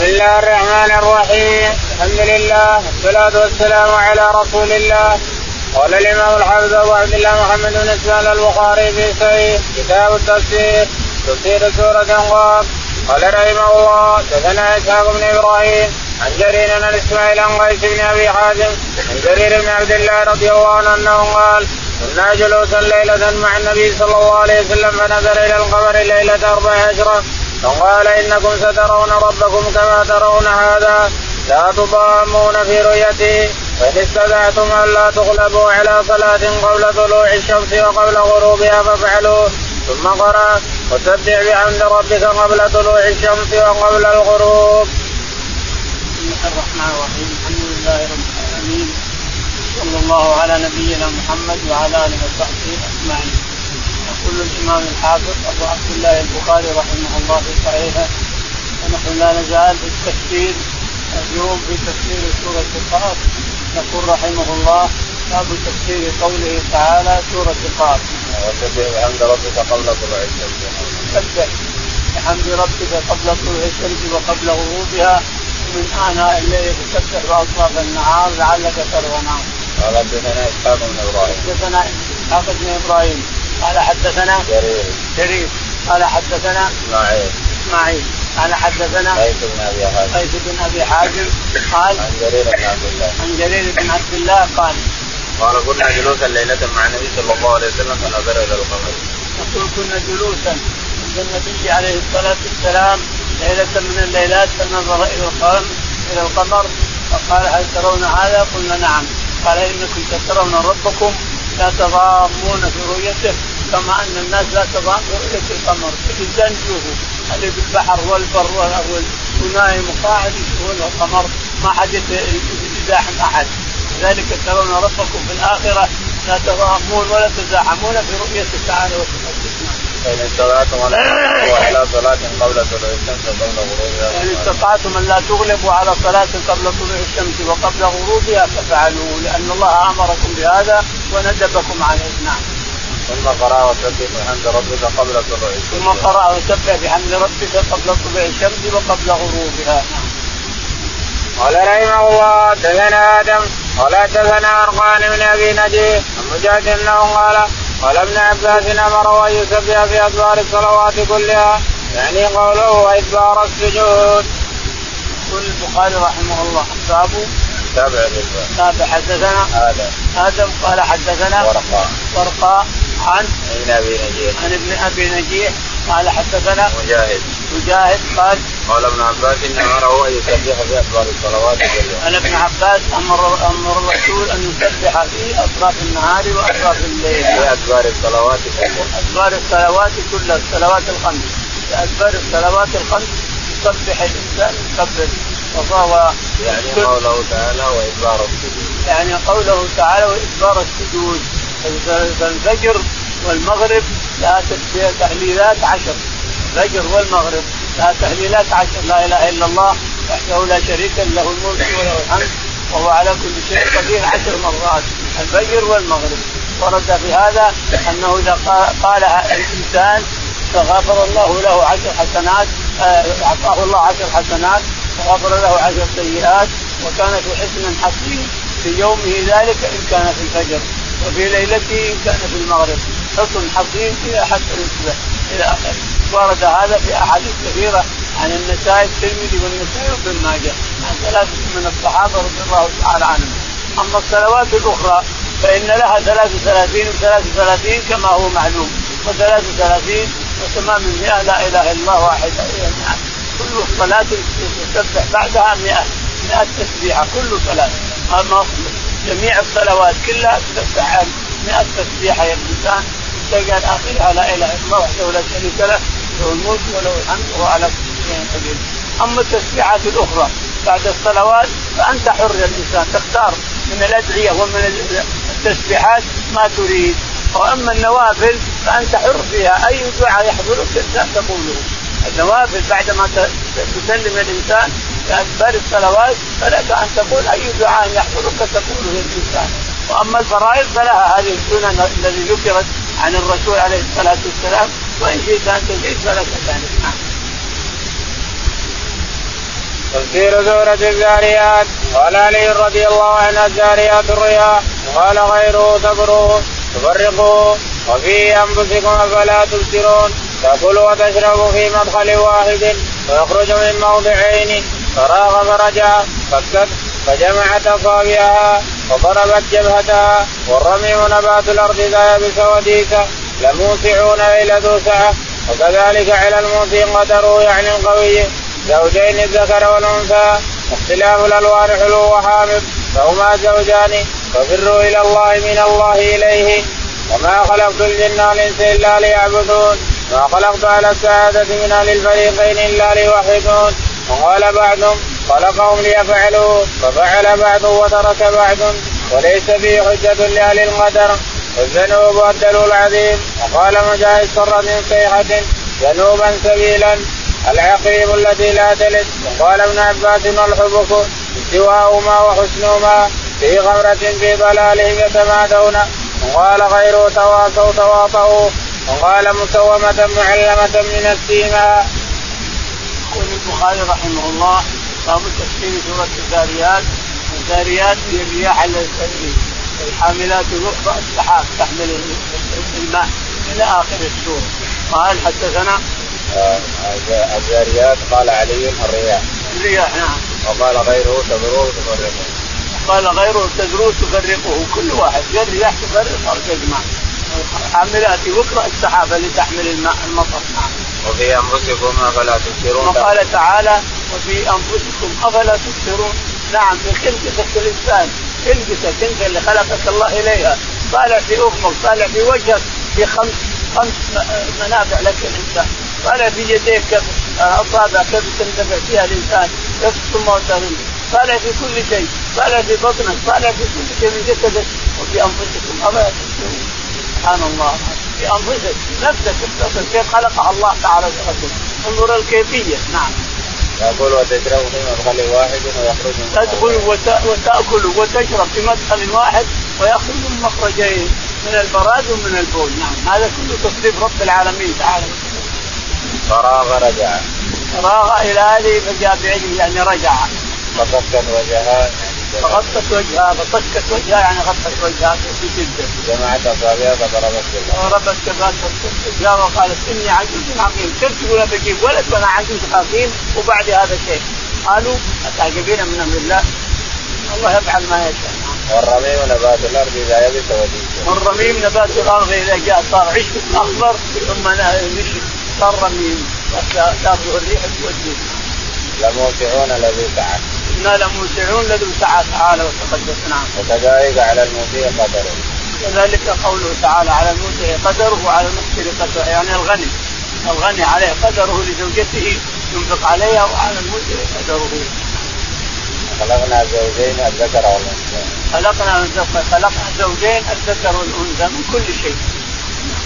بسم الله الرحمن الرحيم. الحمد لله والصلاة والسلام على رسول الله. قال الإمام الحافظ أبو عبد الله محمد بن إسماعيل البخاري في صحيح كتاب التفسير تفسير سورة قاف قال رحمه الله دثنا إسحاق بن إبراهيم عن جرير عن إسماعيل عن قيس بن أبي حازم عن جرير بن عبد الله رضي الله عنه أنه قال كنا جلوسا ليلة مع النبي صلى الله عليه وسلم فنظر إلى القمر ليلة أربع عشرة. فقال إنكم سترون ربكم كما ترون هذا لا تضامون في رؤيته فان استطعتم ان لا تغلبوا على صلاة قبل طلوع الشمس وقبل غروبها فافعلوا ثم قرأ وسبح بحمد ربك قبل طلوع الشمس وقبل الغروب. بسم الله الرحمن الرحيم الحمد لله رب العالمين صلى الله على نبينا محمد وعلى آله وصحبه أجمعين. يقول الإمام الحافظ أبو عبد الله البخاري رحمه الله في صحيحه ونحن لا نزال في التفسير اليوم في تفسير سورة القاف يقول رحمه الله باب تفسير قوله تعالى سورة القاف. وسبح بحمد ربك قبل طلوع الشمس. سبح بحمد ربك قبل طلوع الشمس وقبل غروبها ومن اناء الليل تسبح واطراف النهار لعلك ترضى نعم. قال حدثنا إسحاق بن إبراهيم. حدثنا إسحاق بن إبراهيم قال حدثنا جرير. جرير. قال حدثنا إسماعيل. إسماعيل. قال حدثنا قيس بن أبي حازم. قيس بن أبي حازم. قال عن جرير بن عبد الله. عن جرير بن عبد الله قال قال كنا جلوسا ليلة مع النبي صلى الله عليه وسلم فنظر إلى القمر. يقول كنا جلوسا. عند النبي عليه الصلاة والسلام ليلة من الليلات فنظر إلى القمر إلى القمر. فقال هل ترون هذا؟ قلنا نعم. قال إنكم سترون ربكم لا تضامون في رؤيته كما أن الناس لا تضام في رؤيه القمر. الانسان يشوفه اللي في البحر والبر ونايم وقاعد يشوفون القمر ما حد يزاحم أحد. لذلك ترون ربكم في الآخرة. لا تضامون ولا تزاحمون في رؤيته تعالى وصفاته فإن استطعتم أن تغلبوا على صلاة قبل طلوع الشمس وقبل غروبها. فإن استطعتم أن لا تغلبوا على صلاة قبل طلوع الشمس وقبل غروبها فافعلوا لأن الله أمركم بهذا. وندبكم عليه نعم. ثم قرأ وسبح بحمد ربك قبل طلوع الشمس. ثم قرأ وسبح بحمد ربك قبل طلوع الشمس وقبل غروبها. قال رحمه الله دثنا آدم قال دثنا أرقان من أبي نجيه عن مجاهد أنه قال قال ابن عباس امره أن يسبح في ادبار الصلوات كلها يعني قوله وإدبار السجود. يقول البخاري رحمه الله باب تابع تابع. حدثنا آدم آدم قال حدثنا ورقاء. ورقاء عن ابن أبي نجيه عن ابن أبي نجيح قال حدثنا مجاهد. مجاهد قال قال ابن عباس إن أمره أن يسبح في أدبار الصلوات كلها. عن ابن عباس أمر أمر الرسول أن يسبح في أطراف النهار وأطراف الليل. في أدبار الصلوات كلها. أدبار الصلوات كلها الصلوات الخمس. في أدبار الصلوات الخمس يسبح الإنسان يكبر وهو يعني قوله تعالى وإدبار السجود. يعني قوله تعالى وإدبار السجود. فالفجر والمغرب لها تحليلات عشر. الفجر والمغرب لها تهليلات عشر. لا إله إلا الله وحده لا شريك له الملك وله الحمد وهو على كل شيء قدير عشر مرات. الفجر والمغرب. ورد في هذا أنه إذا قالها الإنسان فغفر الله له عشر حسنات اعطاه الله عشر حسنات وغفر له عشر سيئات وكان في حسن حصين في يومه ذلك إن كان في الفجر وفي ليلته إن كان في المغرب. حصن حصين إلى حتى يصبح إلى آخره. ورد هذا في أحاديث كثيرة عن النسائي الترمذي والنسائي وابن ماجه عن ثلاثة من الصحابة رضي الله تعالى عنهم. أما الصلوات الأخرى فإن لها ثلاث ثلاثين وثلاث ثلاثين كما هو معلوم وثلاث ثلاثين وتمام المئة لا إله إلا الله واحد كل صلاة تسبح بعدها مئة مئة تسبيحة كل صلاة. جميع الصلوات كلها تسبح 100 تسبيحة. يا الإنسان تلقى آخرها لا إله إلا الله وحده لا شريك له له الملك وله الحمد وهو على كل شيء قدير. أما التسبيحات الأخرى بعد الصلوات فأنت حر يا الإنسان تختار من الأدعية ومن التسبيحات ما تريد. وأما النوافل فأنت حر فيها. أي دعاء يحضرك تقوله. النوافل بعدما تسلم الإنسان اكبر الصلوات فلك أن تقول أي دعاء يحضرك تقوله الإنسان. وأما الفرائض فلها هذه السنن التي ذكرت عن الرسول عليه الصلاة والسلام وإن شئت أن تزيد فلك ذلك. نعم. تفسير سورة الزاريات. قال علي رضي الله عنه الزاريات الرياح قال غيره تبروا تفرقوا وفي أنفسكم أفلا تبصرون. تاكل وتشرب في مدخل واحد ويخرج من موضعين. فراغ فرجع فكت فجمعت أصابعها وضربت جبهتها. والرمي نبات الأرض ذا يبس وديك لموسعون إلى ذو سعة. وكذلك على الموسي قدره يعني القوي زوجين الذكر والأنثى. اختلاف الألوان حلو وحامض. فهما زوجان. ففروا إلى الله من الله إليه. وما خلقت الجن والإنس إلا ليعبدون. ما خلقت على السعادة من أهل الفريقين إلا ليوحدون وقال بعضهم خلقهم ليفعلوا ففعل بعض وترك بعض وليس فيه حجة لأهل القدر. والذنوب والدلو العظيم. وقال مجاهد سر من صيحة ذنوبا سبيلا العقيم التي لا تلد. وقال ابن عباس والحبك سواهما وحسنهما. في غمرة في ضلالهم يتمادون. وقال غيره تواصوا تواطؤوا. وقال مسومة معلمة من السيما. يقول البخاري رحمه الله باب تفسير سورة الذاريات الذاريات هي الرياح الحاملات الوقفة السحاب تحمل الماء إلى آخر السورة قال حدثنا الذاريات قال علي الرياح. الرياح نعم. وقال غيره تذروه تفرقه. قال غيره تذروه تفرقه كل واحد. قال رياح تفرق أو تجمع حاملات وقرا السحابة اللي تحمل الماء المطر. نعم. وفي أنفسكم أفلا تبصرون؟ وقال تعالى وفي أنفسكم أفلا تبصرون؟ نعم في خلقتك الإنسان. خلقتك انت اللي خلقك الله إليها. طالع في افقك طالع في وجهك في خمس خمس منافع لك الإنسان. طالع في يديك أصابع كيف تنتفع فيها الإنسان كيف تموتهم طالع في كل شيء. طالع في بطنك طالع في كل شيء من جسدك. وفي أنفسكم أفلا تبصرون؟ سبحان الله. في أنفسك. نفسك. كيف خلقها الله تعالى وتقدم انظر الكيفية. نعم. تأكل وتشرب في مدخل واحد ويخرج من تدخل وتأكل وتشرب في مدخل واحد ويخرج من مخرجين. من البراز ومن البول. نعم. هذا كله تصريف رب العالمين تعالى. فراغ رجع. فراغ إلى هذه فجاء بعلم يعني رجع. فصكت وجهها فغطت وجهها فصكت وجهها يعني غطت وجهها في جده جمعت اصابعها فضربت بالله ضربت كذا وقالت إني عجوز عقيم كيف تقول بجيب ولد وأنا عجوز عقيم وبعد هذا شيء. قالوا أتعجبين من أمر الله؟ الله يفعل ما يشاء. والرميم نبات الأرض إذا يبس وديك والرميم نبات الأرض إذا جاء صار عشب اخضر ثم نشف صار رميم. تاخذه الريح توديه لموسعون لذو سعه إنا لموسعون لذو سعه تعالى وتقدس نعم وكذلك على الموسع قدره كذلك قوله تعالى على الموسع قدره وعلى المقتر قدره يعني الغني. الغني عليه قدره لزوجته ينفق عليها وعلى الموسع قدره. خلقنا زوجين الذكر والأنثى. خلقنا خلقنا زوجين الذكر والأنثى من كل شيء.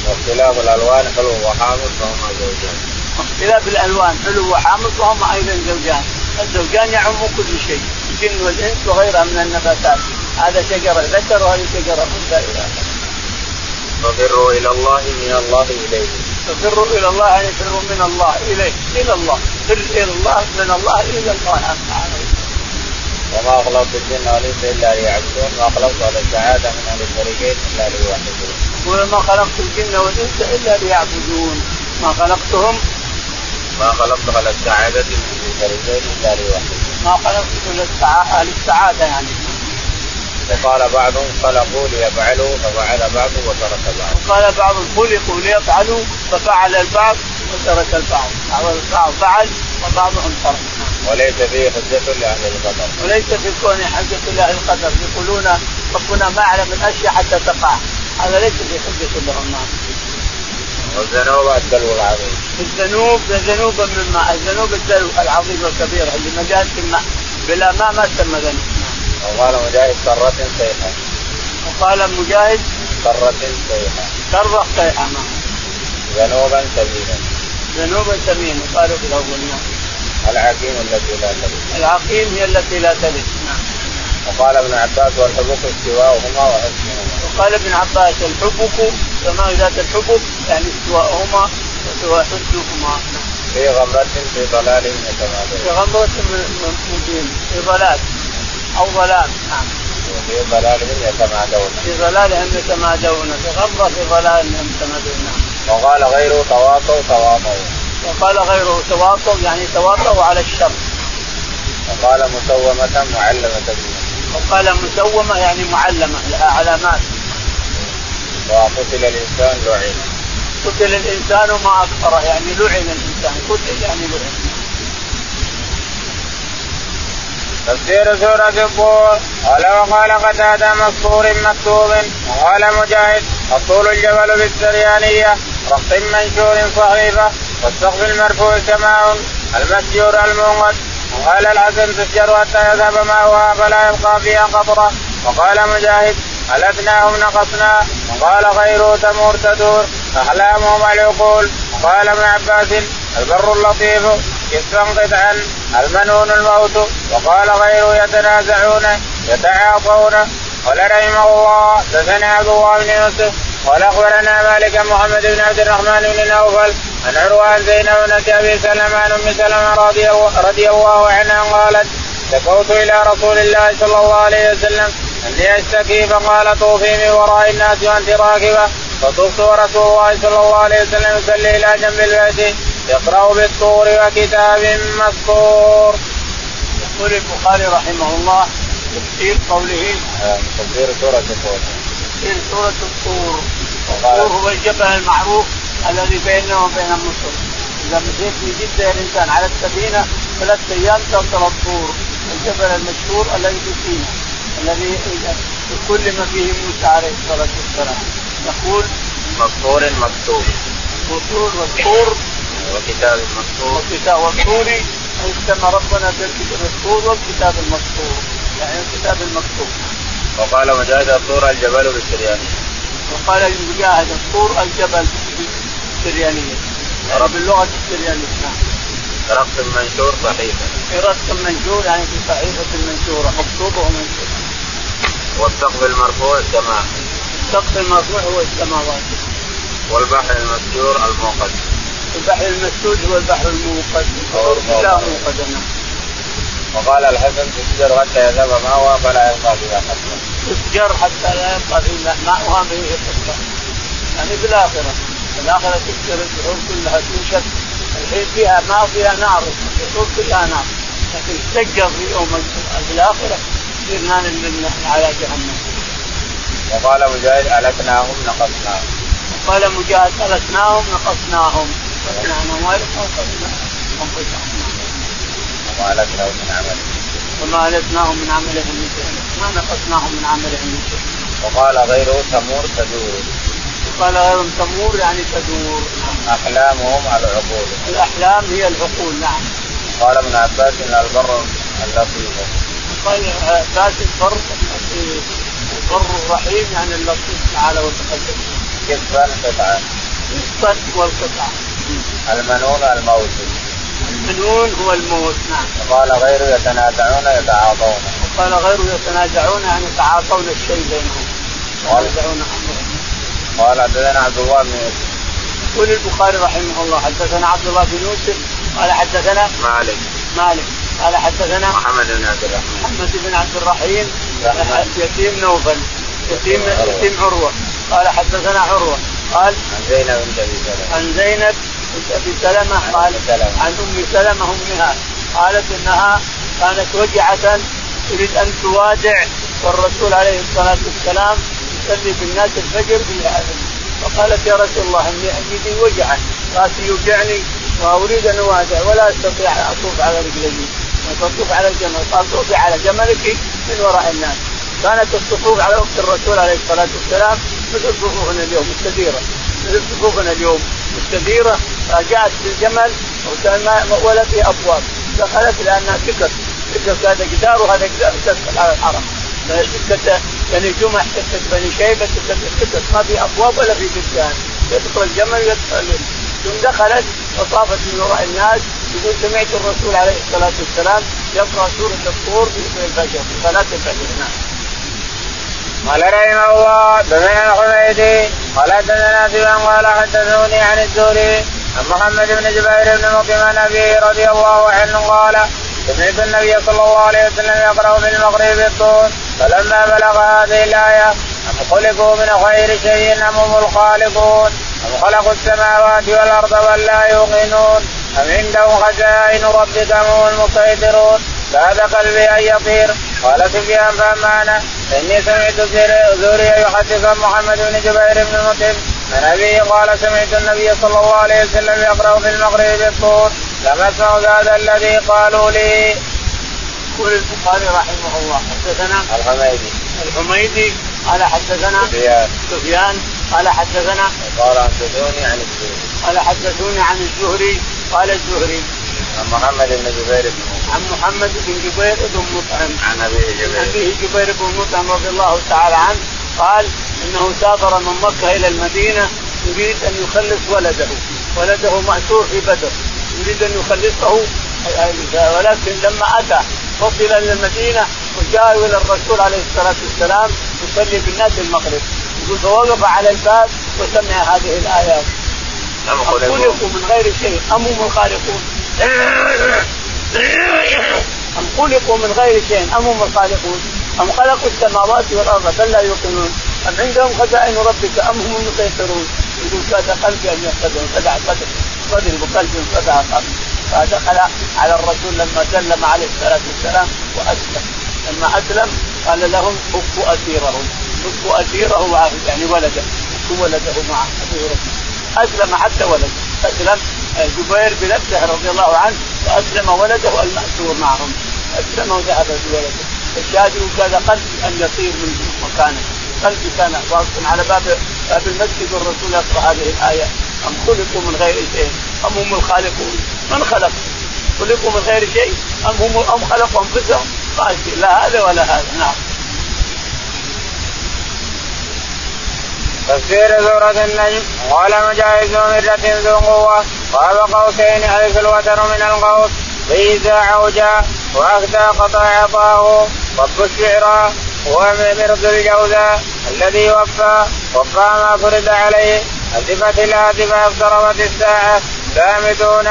واختلاف الألوان حلو وحامض فهما زوجان. اختلاف الالوان حلو وحامض فهما أيضا زوجان. الزوجان يعم كل شيء الجن والإنس وغيرها من النباتات. هذا شجرة ذكر وهذه شجرة أنثى. إلى ففروا إلى الله من الله إليه. ففروا إلى الله يعني فروا من الله إليه. إلى الله. فر إلى الله من الله إلى الله تعالى وما خلقت الجن والإنس إلا ليعبدون ما خلقت على السعادة من أهل الفريقين إلا ليوحدون. وما خلقت الجن والإنس إلا ليعبدون. ما خلقتهم ما خلقت من أهل الفريقين إلا ليوحدون ما خلقت السعادة يعني وقال بعضهم خلقوا ليفعلوا ففعل بعض وترك بعض. وقال بعضهم خلقوا ليفعلوا ففعل البعض وترك البعض، بعض فعل وبعضهم ترك. وليس فيه حجة لأهل القدر. وليس في كون حجة لأهل القدر، يقولون ربنا ما يعلم الأشياء حتى تقع، هذا ليس في حجة لهم. والذنوب الدلو العظيم. الذنوب ذنوب من ماء، الذنوب الدلو العظيم والكبير اللي في الماء، بلا ماء ما تسمى ذنوب. وقال مجاهد سرة صيحة. وقال مجاهد سرة صيحة. سرة صيحة نعم. ذنوبا سبيلا. ذنوبا سبيلا قالوا في الأول نعم. العقيم التي لا تلد. العقيم هي التي لا تلد نعم. وقال ابن عباس والحبوك استواؤهما وحسنهما. وقال ابن عباس الحبك سماء ذات الحبك يعني استواؤهما وحسنهما في غمرة في ضلال يتمادون في غمرة مبين في ضلال. أو ظلام نعم. في ضلال يتمادون. في ضلالهم يتمادون. في غمرة في ضلالهم يتمادون. نعم. وقال غيره تواطوا تواطوا وقال غيره تواطوا يعني تواطوا على الشر وقال مسومة معلمة. وقال مسومة يعني معلمة لها علامات وقتل الإنسان لعن قتل الإنسان ما أكثره يعني لعن الإنسان. قتل يعني لعن. تفسير سورة الطور قال وقال قتادة مسطور مكتوب. وقال مجاهد الطول الجبل بالسريانية رق منشور صحيفة والسقف المرفوع سماء المسجور المنقد وقال الحسن تسجر حتى يذهب ماؤها فلا يبقى فيها قطرة وقال مجاهد هلكناهم نقصنا. وقال غيره تمور تدور. احلامهم العقول وقال ابن عباس البر اللطيف كسفا قطعا المنون الموت وقال غيره يتنازعون يتعاطون قال رحمه الله دثنا عبد الله بن يوسف قال أخبرنا مالك محمد بن عبد الرحمن بن نوفل عن عروه عن زينب بن أبي سلمة عن أم سلمة رضي, رضي الله عنها قالت شكوت إلى رسول الله صلى الله عليه وسلم أني أشتكي فقال طوفي من وراء الناس وأنت راكبة. فطفت ورسول الله صلى الله عليه وسلم يصلي إلى جنب البيت. يقرأ بالطور وكتاب مسطور. يقول البخاري رحمه الله تفسير قوله. تفسير سورة الطور. تفسير سورة الطور. الطور هو الجبل المعروف الذي بيننا وبين مصر إذا مشيت في جدة الإنسان على السفينة ثلاث أيام تصل الطور. الجبل المشهور الذي في سينا الذي كل ما فيه موسى عليه الصلاة والسلام. يقول مسطور مكتوب. مسطور والطور وكتاب مسطور وكتاب والطور اجتمع ربنا بالطور والكتاب المسطور يعني الكتاب المكتوب. وقال مجاهد الطور الجبل بالسريانية. وقال مجاهد الطور الجبل بالسريانية. يعني باللغة السريانية. نعم. رق منشور صحيفة في رق منشور يعني في صحيفة منشورة مكتوبة ومنشورة والسقف المرفوع السماء. السقف المرفوع هو السماوات. والبحر المسجور الموقد البحر المسجور هو البحر الموقد لا موقد نعم وقال الحسن تسجر حتى يذهب ماؤها فلا يبقى فيها قطرة. تسجر حتى لا يبقى فيها ماؤها به قطرة. يعني في الآخرة، في الآخرة تسجر البحور كلها توشك. الحين فيها ماء فيها نار، البحور كلها نار، لكن تسجر في يوم في الآخرة تصير نار على جهنم. وقال مجاهد ألكناهم نقصناهم. وقال مجاهد ألكناهم نقصناهم. وما ألتناهم من عمل. وما ألتناهم من عملهم من شيء ما نقصناهم من عملهم من شيء وقال غيره تمور تدور. وقال غيرهم تمور يعني تدور. أحلامهم العقول. الأحلام هي العقول نعم. قال ابن عباس البر اللطيف قال عباس البر البر الرحيم يعني اللطيف تعالى وتقدم. كفا قطعا كفا والقطعة المنون الموت؟ المنون هو الموت نعم. وقال غيره يتنازعون يتعاطون. وقال غيره يتنازعون يعني يتعاطون الشيء بينهم. يتنازعون امرهم قال حدثنا عبد الله بن يوسف. يقول البخاري رحمه الله حدثنا عبد الله بن يوسف قال حدثنا مالك. مالك. قال حدثنا محمد بن عبد الرحمن. محمد بن عبد الرحيم يتيم نوفل يتيم يتيم عروة. قال حدثنا عروة. قال عن زينب بنت أبي سلمة. عن زينب بنت أبي سلمة. قال عن أم سلمة أمها. قالت إنها كانت وجعه تريد أن توادع والرسول عليه الصلاة والسلام يصلي بالناس الفجر فقالت يا رسول الله إني اجدي وجعا راسي يوجعني وأريد أن اوادع ولا أستطيع أن أطوف على رجلي. تطوف على الجمل. قال طوفي على جملك من وراء الناس. كانت الصفوف على وقت الرسول عليه الصلاة والسلام مثل صفوفنا اليوم الكثيره مثل صفوفنا اليوم الكثيره فجاءت بالجمل ولا في أبواب. دخلت لأنها سكت سكت هذا جدار وهذا جدار. تدخل على الحرم. سكت بني جمع سكت بني شيبة سكت سكت ما في أبواب ولا في دكان يدخل الجمل يدخل ثم دخلت وطافت من وراء الناس. يقول سمعت الرسول عليه الصلاة والسلام يقرأ سورة الطور في الفجر في صلاة الفجر نعم. قال رحمه الله دثنا الحميدي قال حدثنا سفيان قال حدثوني عن الزهري عن محمد بن جبير بن مطعم عن رضي الله عنه قال سمعت النبي صلى الله عليه وسلم يقرأ في المغرب بالطور فلما بلغ هذه الآية أم خلقوا من خير شيء أم هم الخالقون؟ أم خلقوا السماوات والأرض بل لا يوقنون؟ أم عندهم خزائن ربك هم المسيطرون؟ كاد قلبي أن يطير. قال سفيان فاما أنا إني سمعت زوري يحدث محمد بن جبير بن مطعم. عن أبيه؟ قال سمعت النبي صلى الله عليه وسلم يقرأ في المغرب بالطور. لم أسمع هذا الذي قالوا لي. يقول البخاري رحمه الله حدثنا الحميدي. الحميدي قال حدثنا سفيان. سفيان قال حدثنا قال حدثوني عن الزهري قال حدثوني عن الزهري قال الزهري. عن محمد بن جبير بن عن محمد بن جبير بن مطعم. عن أبيه جبير. أبيه جبير بن مطعم رضي الله تعالى عنه قال إنه سافر من مكة إلى المدينة يريد أن يخلص ولده. ولده مأسور في بدر. يريد أن يخلصه ولكن لما أتى وصل إلى المدينة وجاء إلى الرسول عليه الصلاة والسلام يصلي بالناس المغرب. يقول فوقف على الباب وسمع هذه الآيات. أم خلقوا من غير شيء. أم هم الخالقون؟ أم خلقوا من غير شيء. أم هم الخالقون؟ أم خلقوا السماوات والأرض بل لا يوقنون. أم عندهم خزائن ربك أم هم المسيطرون؟ يقول كاد قلبي أن يهتدون فدع صدري بقلبي فدع قلبي. فدخل على الرسول لما سلم عليه الصلاة والسلام وأسلم. لما أسلم قال لهم فكوا أسيرهم. فكوا أسيره يعني ولده. فكوا ولده معه أسلم حتى ولده. أسلم جبير بنفسه رضي الله عنه وأسلم ولده المأسور معهم. أسلم وذهب بولده. الشاهد كاد قلبي أن يطير من مكانه. قلبي كان واقف على باب باب المسجد والرسول يقرأ هذه الآية. أم خلقوا من غير شيء؟ أم هم الخالقون؟ من خلق خلقوا من غير شيء؟ أم هم أم خلقوا أنفسهم؟ ما لا هذا ولا هذا. نعم. تفسير سورة النجم. قال مجاهد مرة ذو قوة. قاب قوسين حيث الوتر من القوس. ليس عوجا واخدى قطع عطاه. رب الشعرى ومرد الجوزاء الذي وفى. وفى ما فرد عليه. أزفت الآزفة اقتربت الساعة. سامدون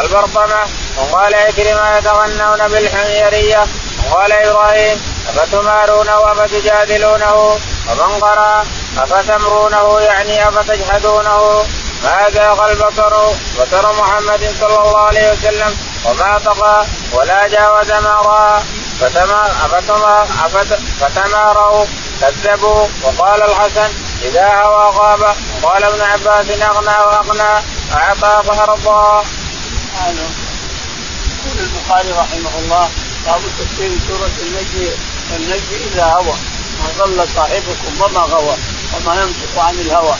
البرطمة. وقال عكرمة يتغنون بالحميرية وقال إبراهيم أفتمارونه أفتجادلونه؟ ومن قرأ أفتمرونه؟ يعني أفتجحدونه؟ ماذا قال البصر بصر محمد صلى الله عليه وسلم؟ وما طغى ولا جاوز ما رأى؟ فتماروا كذبوا. وقال الحسن إذا هوى غاب. قال ابن عباس أغنى وأغنى. أعطى فأرضى. يقول البخاري رحمه الله باب تفسير سورة النجم النجم إذا هوى. ما ضل صاحبكم وما غوى وما ينطق عن الهوى.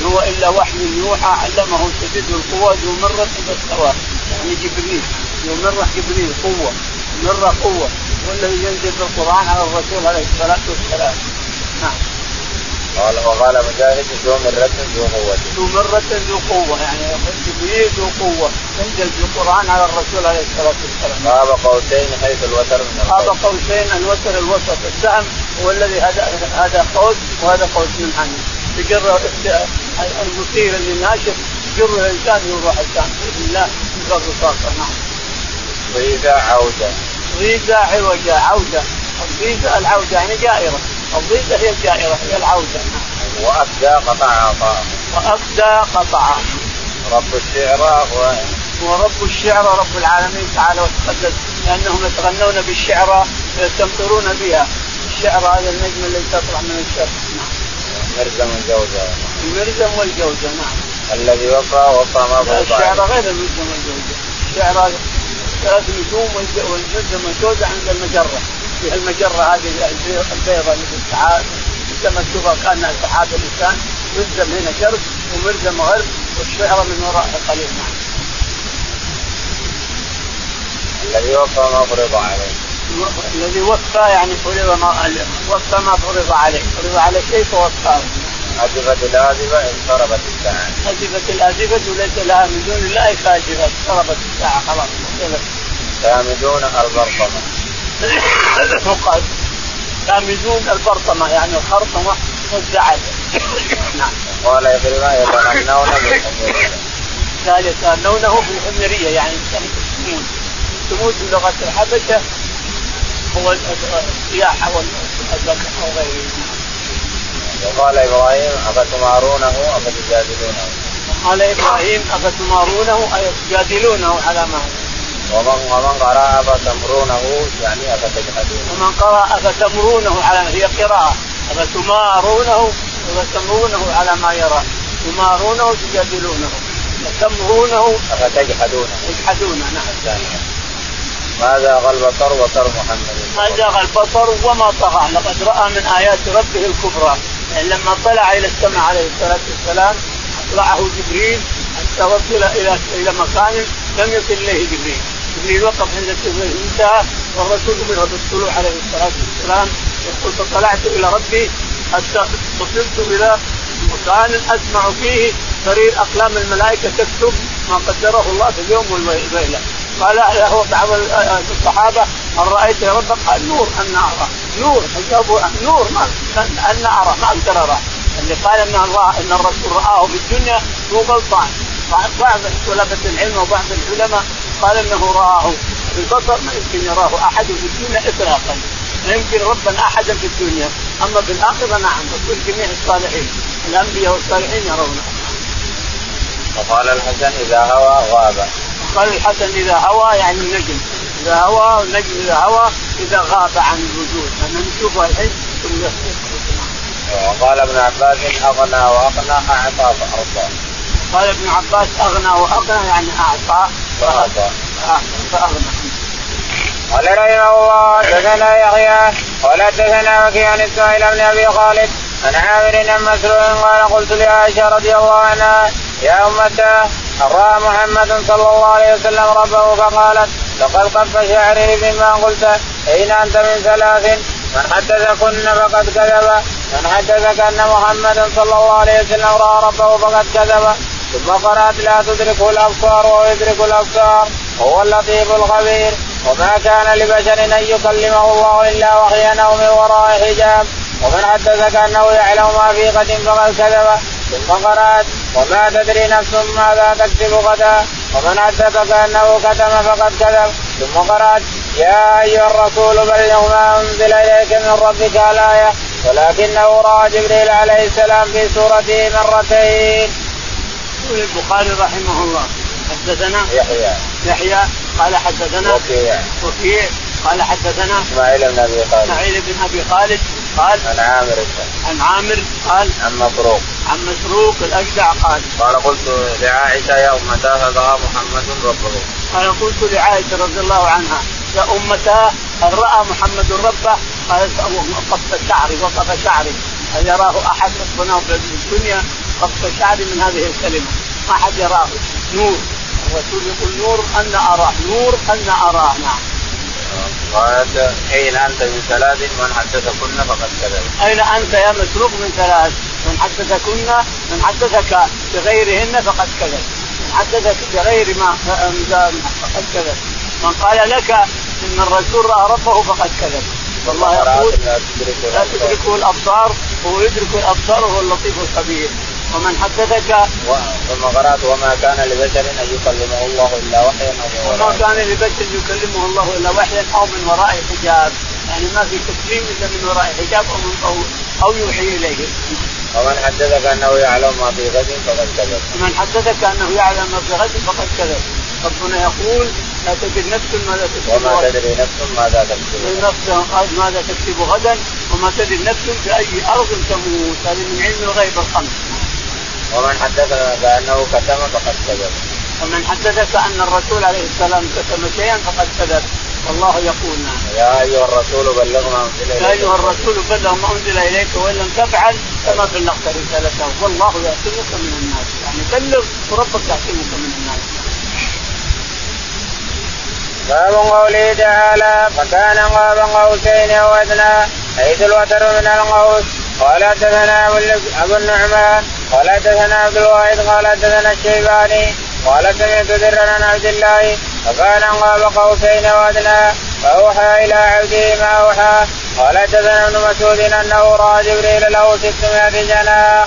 إن هو إلا وحي يوحى علمه شديد القوة ذو مرة فاستوى. يعني جبريل ذو مرة جبريل قوة مرة قوة. والذي ينزل بالقرآن على الرسول عليه الصلاة والسلام. نعم. قال وقال مجاهد ذو مرة ذو قوة. ذو مرة ذو قوة. يعني جبريل ذو قوة. ينزل بالقرآن على الرسول عليه الصلاة والسلام. قاب قوسين حيث الوتر من قاب قوسين الوتر الوسط السهم هو الذي هذا هذا قوس وهذا قوس من عنه بجر المثير اللي ناشف جر الإنسان يروح الانسان بإذن الله يقر رصاصه نعم. ضيزة عودة. ضيزة عوجة عودة. الضيزة العودة يعني جائرة. الضيزة هي الجائرة هي العودة. وأفدى قطع عطاء وأفدى قطع رب الشعرى هو ورب الشعرى رب العالمين تعالى وتقدس لأنهم يتغنون بالشعرى ويستمطرون بها. الشعرى هذا النجم الذي تطلع من الشرق. نعم المرزم والجوزة المرزم والجوزة نعم. الذي وفى وفى ما فرض الشعرى غير المرزم والجوزة. الشعرى ثلاث نجوم والمرزم والجوزة عند المجرة. في المجرة هذه البيضاء مثل السحاب كما تشوفها كأنها سحاب الإنسان مرزم هنا شرق ومرزم غرب والشعرى من وراء قليل نعم الذي وفى ما فرض عليه الذي وفى يعني فرض ما وفى ما فرض عليه، فرض عليه شيء فوفاه. أزفت الآزفة انصرفت الساعة. أزفت الآزفة وليس لها من دون الله كاشفة، اقتربت الساعة خلاص. سامدون البرطمة. فقد سامدون البرطمة يعني الخرطمة والزعل. نعم. قال إكرمة يتغنون بالحميرية. قال يتأنونه في الحميرية يعني تموت تموت بلغة الحبشة هو السياحة والذكر وغيره وقال إبراهيم أفتمارونه افتجادلونه قال إبراهيم أفتمارونه أي تجادلونه على ما ومن ومن قرأ افتمرونه يعني افتجحدونه ومن قرأ افتمرونه على هي قراءة. افتمارونه افتمرونه على ما يرى. تمارونه تجادلونه تمرونه افتجحدونه تجحدونه. نعم. ما زاغ البصر وصر محمد؟ ما زاغ البصر وما طغى. لقد رأى من آيات ربه الكبرى. يعني لما طلع إلى السماء عليه الصلاة والسلام أطلعه جبريل حتى وصل إلى إلى مكان لم يصل إليه جبريل. جبريل وقف عند انتهى والرسول أمر بالطلوع عليه الصلاة والسلام. يقول فطلعت إلى ربي حتى وصلت إلى مكان أسمع فيه سرير أقلام الملائكة تكتب ما قدره الله في اليوم والليلة. قال له بعض الصحابة هل رأيت ربك؟ قال نور ان ارى نور نور ما ان ارى ما أقدر ارى اللي قال إن الله إن الرسول رآه في الدنيا هو غلطان. بعض طلبة العلم وبعض العلماء قال إنه رآه. بالبصر ما يمكن يراه أحد في الدنيا اطلاقا. لا يمكن ربا احدا في الدنيا. أما بالاخره نعم وكل جميع الصالحين. الأنبياء والصالحين يرونه. وقال الحسن إذا هوى غاب قال الحسن إذا هوى يعني النجم إذا هوى النجم إذا هوى إذا غاب عن الوجود. أنا نشوفه الحين ثم وقال ابن عباس أغنى واغنى أعطى فارضى قال ابن عباس أغنى واغنى يعني أعطى. فاغنى قال رحمه الله دثنا يحيى قال دثنا وكيع إسماعيل بن أبي خالد عن عامر بن مسروق قال قلت لعائشة رضي الله عنها يا امته راى محمد صلى الله عليه وسلم ربه فقالت لقد قف شعري بما قلت أين أنت من ثلاث؟ من حدثكن فقد كذب من حدثك أن محمدا صلى الله عليه وسلم رأى ربه فقد كذب. ثم قرات لا تدركه الأبصار ويدرك الأبصار وهو اللطيف الخبير. وما كان لبشر أن يكلمه الله إلا وحيا أو من وراء حجاب. ومن حدثك أنه يعلم ما في غد فقد كذب. ثم قرات وما تدري نفس ماذا تكسب غدا. ومن حدثك أنه كتم فقد كذب. ثم قرات يا أيها الرسول بلغ ما أنزل إليك من ربك الآية. ولكنه رأى جبريل عليه السلام في سورته مرتين. يقول البخاري رحمه الله. حدثنا يحيى. يحيى قال حدثنا وكيع. وكيع قال حدثنا إسماعيل بن أبي خالد. إسماعيل بن أبي خالد قال عن عامر. عن عامر قال عن مسروق عن مسروق الأجدع قال قال قلت لعائشة يا امتاه هذا محمد ربه؟ قال قلت لعائشة رضي الله عنها يا امتاه هل رأى محمد ربه؟ قالت قص شعري وقف شعري. هل يراه أحد ربنا في الدنيا؟ قص شعري من هذه الكلمة. ما حد يراه. نور. الرسول يقول نور أن أراه. نور أن أراه. نعم. قالت أين أنت من ثلاث؟ من حدثكن فقد كذب. أين أنت يا مسروق من ثلاث؟ من حدثكن من حدثك بغيرهن فقد كذب. من حدثك بغير ما فقد كذب. من قال لك إن الرسول رأى ربه فقد كذب. والله يقول لا تدركه الأبصار. وهو يدرك الأبصار وهو اللطيف الخبير. ومن حدثك ثم قرأت وما كان لبشر أن يكلمه الله إلا وحيا أو وما كان لبشر يكلمه الله إلا وحيا أو من وراء حجاب. يعني ما في تكليم إلا من وراء حجاب أو من أو, أو يوحي إليه. ومن حدثك أنه يعلم ما في غد فقد كذب. ومن حدثك أنه يعلم ما في غد فقد كذب. ربنا يقول لا تدري نفس ماذا تكسب وما تدري نفس ماذا تكسب. نفس ماذا تكسب غدا؟ وما تدري نفس في اي أرض تموت. هذه من علم الغيب الخمس. ومن حدثك بأنه كتم فقد كذب. ومن حدثك أن الرسول عليه السلام كتم شيئا فقد كذب. والله يقول نعم. يا أيها الرسول بلغ ما أنزل إليك. يا أيها الرسول بلغ ما أنزل إليك وإن لم تفعل فما بلغت رسالته. والله يعصمك من الناس. يعني بلغ وربك يعصمك من الناس. باب قوله تعالى فكان قاب قوسين أو ادنى حيث الوتر من القوس. قال حدثنا أبو النعمان قال حدثنا عبد الواحد قال حدثنا الشيباني قال سمعت ذرا عن عبد الله فكان قاب قوسين وادنى فأوحى إلى عبده ما أوحى. قال حدثنا ابن مسعود أنه رأى جبريل له 600 جناح.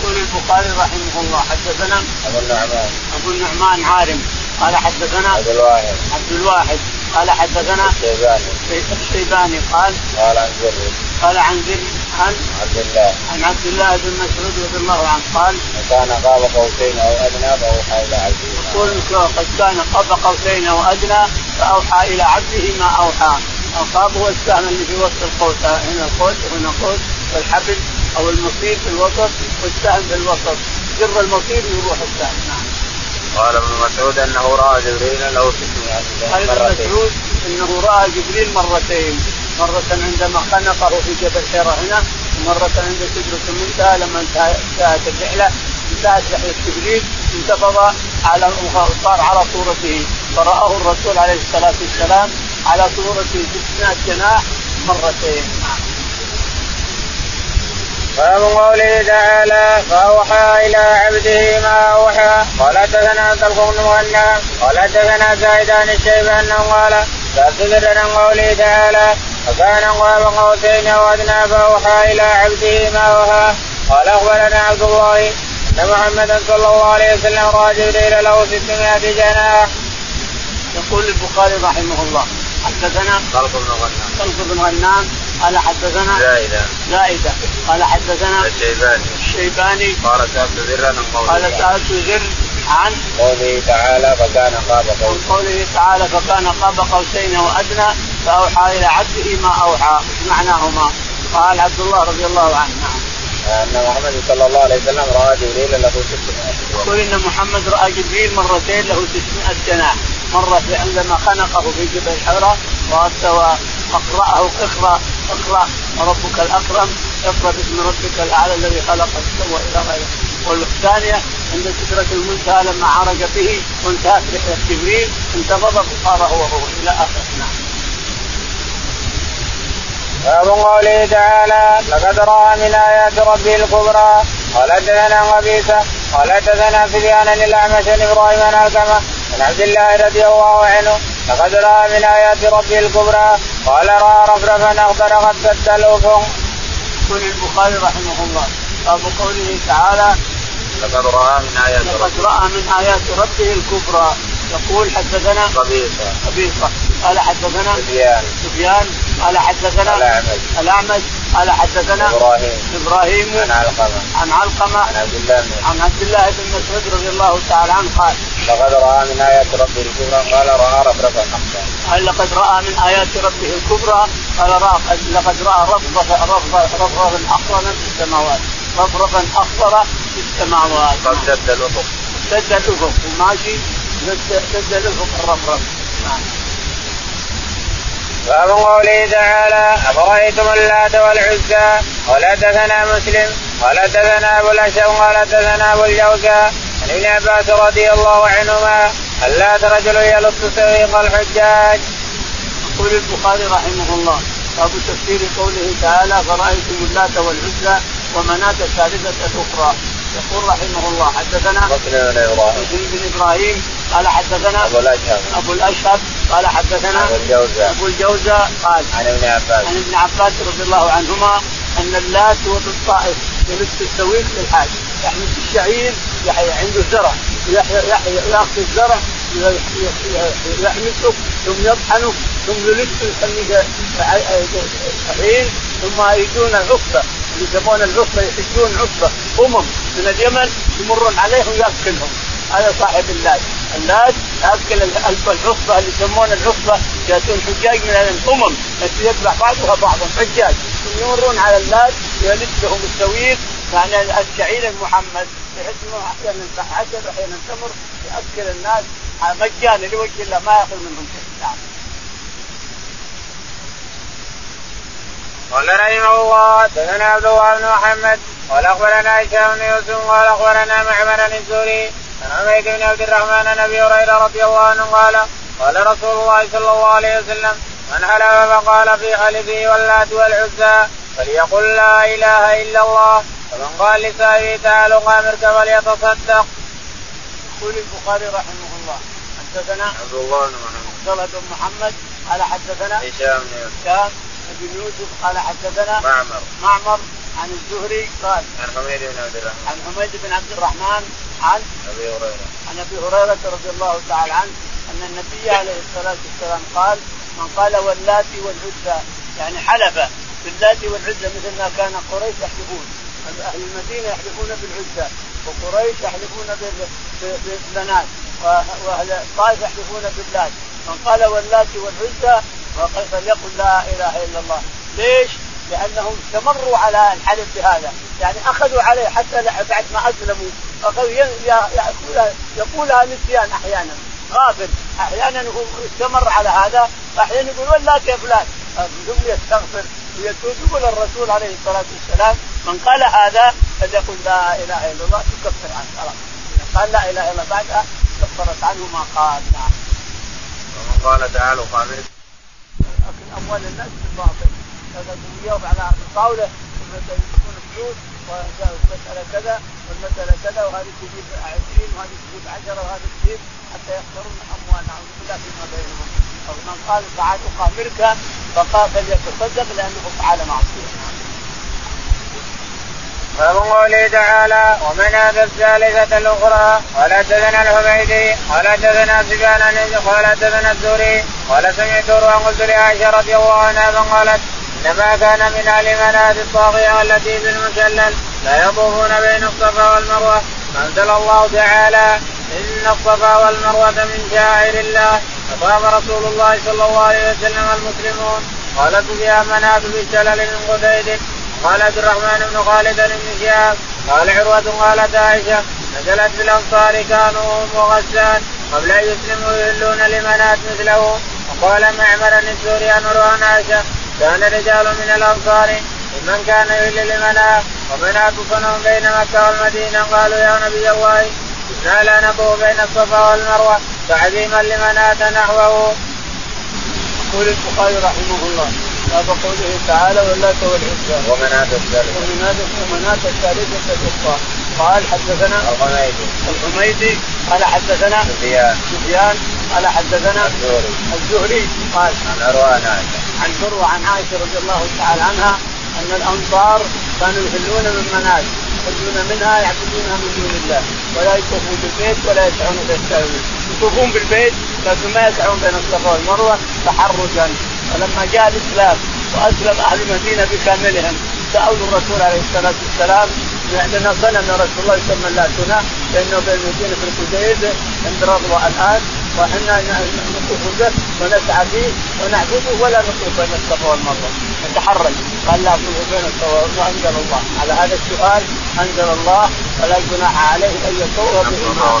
يقول البخاري رحمه الله حدثنا أبو النعمان. أبو النعمان عارم قال حدثنا عبد الواحد. عبد الواحد. قال حدثنا الشيباني. الشيباني قال قال عن زر قال عن زر عن عبد الله. عن عبد الله بن مسعود رضي الله عنه. قال وكان قاب قوسين أو أدنى فأوحى إلى عبده. يقول قد كان قاب قوسين أو أدنى فأوحى إلى عبده ما أوحى. القاب هو السهم اللي في وسط القوس هنا القوس وهنا قوس والحبل أو المصير في الوسط والسهم في الوسط. جر المصير يروح السهم نعم. قال ابن مسعود أنه رأى جبريل له 600 قال ابن مسعود إنه رأى جبريل مرتين. مرة عندما خنقه في جبل حيرة هنا ومرة عند سدرة المنتهى لما انتهت الرحلة انتهت رحلة جبريل انتفض على صار على صورته. فرآه الرسول عليه الصلاة والسلام على صورته 600 جناح مرتين. باب قوله تعالى فأوحى إلى عبده ما أوحى. قال حدثنا طلق بن مغنى. قال حدثنا زايدان الشيبان قال لا عن قوله تعالى فكان قاب قوسين أو ادنى فأوحى إلى عبده ما اوحى قال أخبرنا عبد الله أن محمدا صلى الله عليه وسلم رأى جبريل له 600 جناح. يقول البخاري رحمه الله حدثنا طلق بن غنام. طلق بن غنام قال حدثنا زائدة زائدة قال حدثنا الشيباني. الشيباني. قال سألت ذرا قال سألت زر عن قوله تعالى فكان قاب قوسين قوله تعالى فكان قاب قوسين وأدنى فأوحى إلى عبده ما أوحى. معناهما. قال عبد الله رضي الله عنه. نعم. أن محمد صلى الله عليه وسلم رأى جبريل له 600 يقول إن محمد رأى جبريل مرتين له 600 جناح. مرة عندما خنقه في جبل الحرة واستوى اقراه اقرأ اقرأ وربك الأكرم اقرأ باسم ربك الأعلى الذي خلق فسوى إلى غيره والثانية عند سدرة المنتهى لما عرج به وانتهت رحلة جبريل انتفض فصار هو هو إلى اخره نعم. باب قوله تعالى لقد رأى من آيات ربه الكبرى قال حدثنا قبيصه قال حدثنا سفيان الأعمش عن إبراهيم الكمه عن عبد الله رضي الله عنه لقد رأى من آيات ربه الكبرى قال رأى رفرفا سد الافق. يقول البخاري رحمه الله باب قوله تعالى لقد رأى من آيات لقد رأى من آيات ربه الكبرى يقول حدثنا قبيصه قبيصه قال حدثنا سفيان. سفيان. قال حدثنا الأعمش. الأعمش. قال حدثنا إبراهيم. إبراهيم. عن علقمة. عن علقمة. عن عبد الله بن عن عبد الله بن مسعود رضي الله تعالى عنه قال لقد رأى من آيات ربه الكبرى قال رأى رفرفا اخضر قال لقد رأى من آيات ربه الكبرى قال رأى لقد رأى رفرفا رفرفا رفرفا اخضرا في السماوات. رفرفا اخضر في السماوات. قد سد الأفق. سد الأفق. وماشي سد الأفق الرفرف نعم. باب قوله تعالى أفرأيتم اللات والعزى قال حدثنا مسلم قال حدثنا أبو الاشم قال حدثنا أبو الجوزاء عن ابن عباس رضي الله عنهما اللات رجل يلص سويق الحجاج. يقول البخاري رحمه الله باب تفسير قوله تعالى فرأيتم اللات والعزى ومناة الثالثة الأخرى. يقول رحمه الله حدثنا بن إبراهيم. قال حدثنا أبو الاشهب أبو الاشهب قال حدثنا أبو الجوزاء أبو الجوزاء قال عن ابن عباس. عن ابن عباس رضي الله عنهما أن اللات هو في الطائف يلف السويق للحاج يحمل الشعير عنده زرع. يأخذ الزرع يحمسه ثم يطحنه ثم يلف يسميه حين ثم يجون العقبه يسمون العقبه يحجون عقبه أمم من اليمن يمرون عليهم ياكلهم هذا صاحب اللات اللات يأكل العصبة اللي يسمون العصبة ياتون حجاج من الأمم. التي يتبع بعضها بعضا حجاج. يمرون على اللات يلد لهم السويق يعني الشعير المحمد بحيث إنه أحيانا عسل أحيانا تمر يأكل الناس مجانا لوجه الله ما ياخذ منهم شيء. نعم. قال رحمه الله حدثنا عبد الله بن محمد قال أخبرنا هشام بن يوسف قال أخبرنا معمر الزهري عن عبيد بن عبد الرحمن عن أبي هريرة رضي الله عنه قال قال رسول الله صلى الله عليه وسلم من حلف فقال في حلفه واللات والعزى فليقل لا إله إلا الله ومن قال لسائره تعالوا قامرك فليتصدق. يقول البخاري رحمه الله حدثنا عبد الله بن محمد عبد الله بن محمد قال حدثنا هشام بن يوسف بن يوسف قال حدثنا معمر. معمر عن الزهري قال عن حميد بن عبد الرحمن. عن حميد بن عبد الرحمن عن أبي هريرة. عن أبي هريرة رضي الله تعالى عنه أن النبي عليه الصلاة والسلام قال من قال واللاتي والعزى يعني حلف. باللاتي والعزى مثل ما كان قريش يحلفون. أهل المدينة يحلفون بالعزى وقريش يحلفون بالبنات وأهل الطائف يحلفون باللات. من قال واللاتي والعزى فليقل لا إله إلا الله. ليش؟ لأنهم استمروا على الحلف بهذا. يعني أخذوا عليه حتى بعد ما أسلموا. اخذوا يقولها يقولها نسيان أحيانا. غافل. أحيانا استمر على هذا. واحيانا يقول والله يا فلان ثم يستغفر. ويتوب يقول الرسول عليه الصلاة والسلام. من قال هذا فليقل لا إله إلا الله. تكفر عنه. خلاص. قال لا إله إلا الله بعدها كفرت عنه ما قال. نعم. قال تعالوا قابل اكل أموال الناس بالباطل يقوم على الطاوله يكون فلوس والمساله كذا والمسألة كذا وهذه تجيب 20 وهذه تجيب 10 وهذه تجيب حتى يخسرون أموال. نعوذ بالله فيما بينهم أو من قال تعال أقامرك فقال فليتصدق لأنه فعل معصية. باب قوله تعالى ومن هذا الثالثة الأخرى قال حدثنا الحميدي قال حدثنا سفيان قال حدثنا الزهري قال سمعت قلت لعائشة رضي الله عنها قالت إنما كان من أهل مناد الطاغية التي في المسلل لا يطوفون بين الصفا والمروة. فأنزل الله تعالى إن الصفا والمروة من شاعر الله فطاف رسول الله صلى الله عليه وسلم المسلمون. قالت فيها مناد بالشلل من قتيد قال عبد الرحمن بن خالد بن شهاب قال عروة قالت عائشة نزلت في الأنصار كانوا هم وغسان قبل أن يسلموا يهلون لمنات مثله. وقال معمر السوري أن عائشة كان رجال من الأنصار ممن كان يهل لمنى ومنى صنم بين مكة والمدينة. قالوا يا نبي الله كنا لا نطوف بين الصفا والمروة تعظيما لمناة نحوه. يقول البخاري رحمه الله. باب قوله تعالى واللات والعزى ومناة الثالثة ومناة الثالثة الأخرى قال حدثنا الحميدي الحميدي قال حدثنا سفيان. سفيان. قال حدثنا الزهري. الزهري. قال عن عروة عن عائشة. عن عروة عن عائشة رضي الله تعالى عنها أن الأنصار كانوا يحلون من منازل يحلون منها يعبدونها من دون الله. ولا يطوفون بالبيت ولا يسعون بالسعود يطوفون بالبيت لكن ما يسعون بين الصفا والمروة تحرجا. فلما جاء الإسلام وأسلم أهل المدينة بكاملهم سألوا الرسول عليه الصلاة والسلام. لنا صنم يا رسول الله يسمى اللاتنا لأنه بين المدينة في الحديد عند رضوى الآن. وحنا نطوف به ونسعى فيه ونعبده ولا نطوف بين الصفا والمروة. نتحرج قال لا نطوف بين الصفا وانزل الله. على هذا السؤال أنزل الله. ولا جناح عليه أن يطوف بهما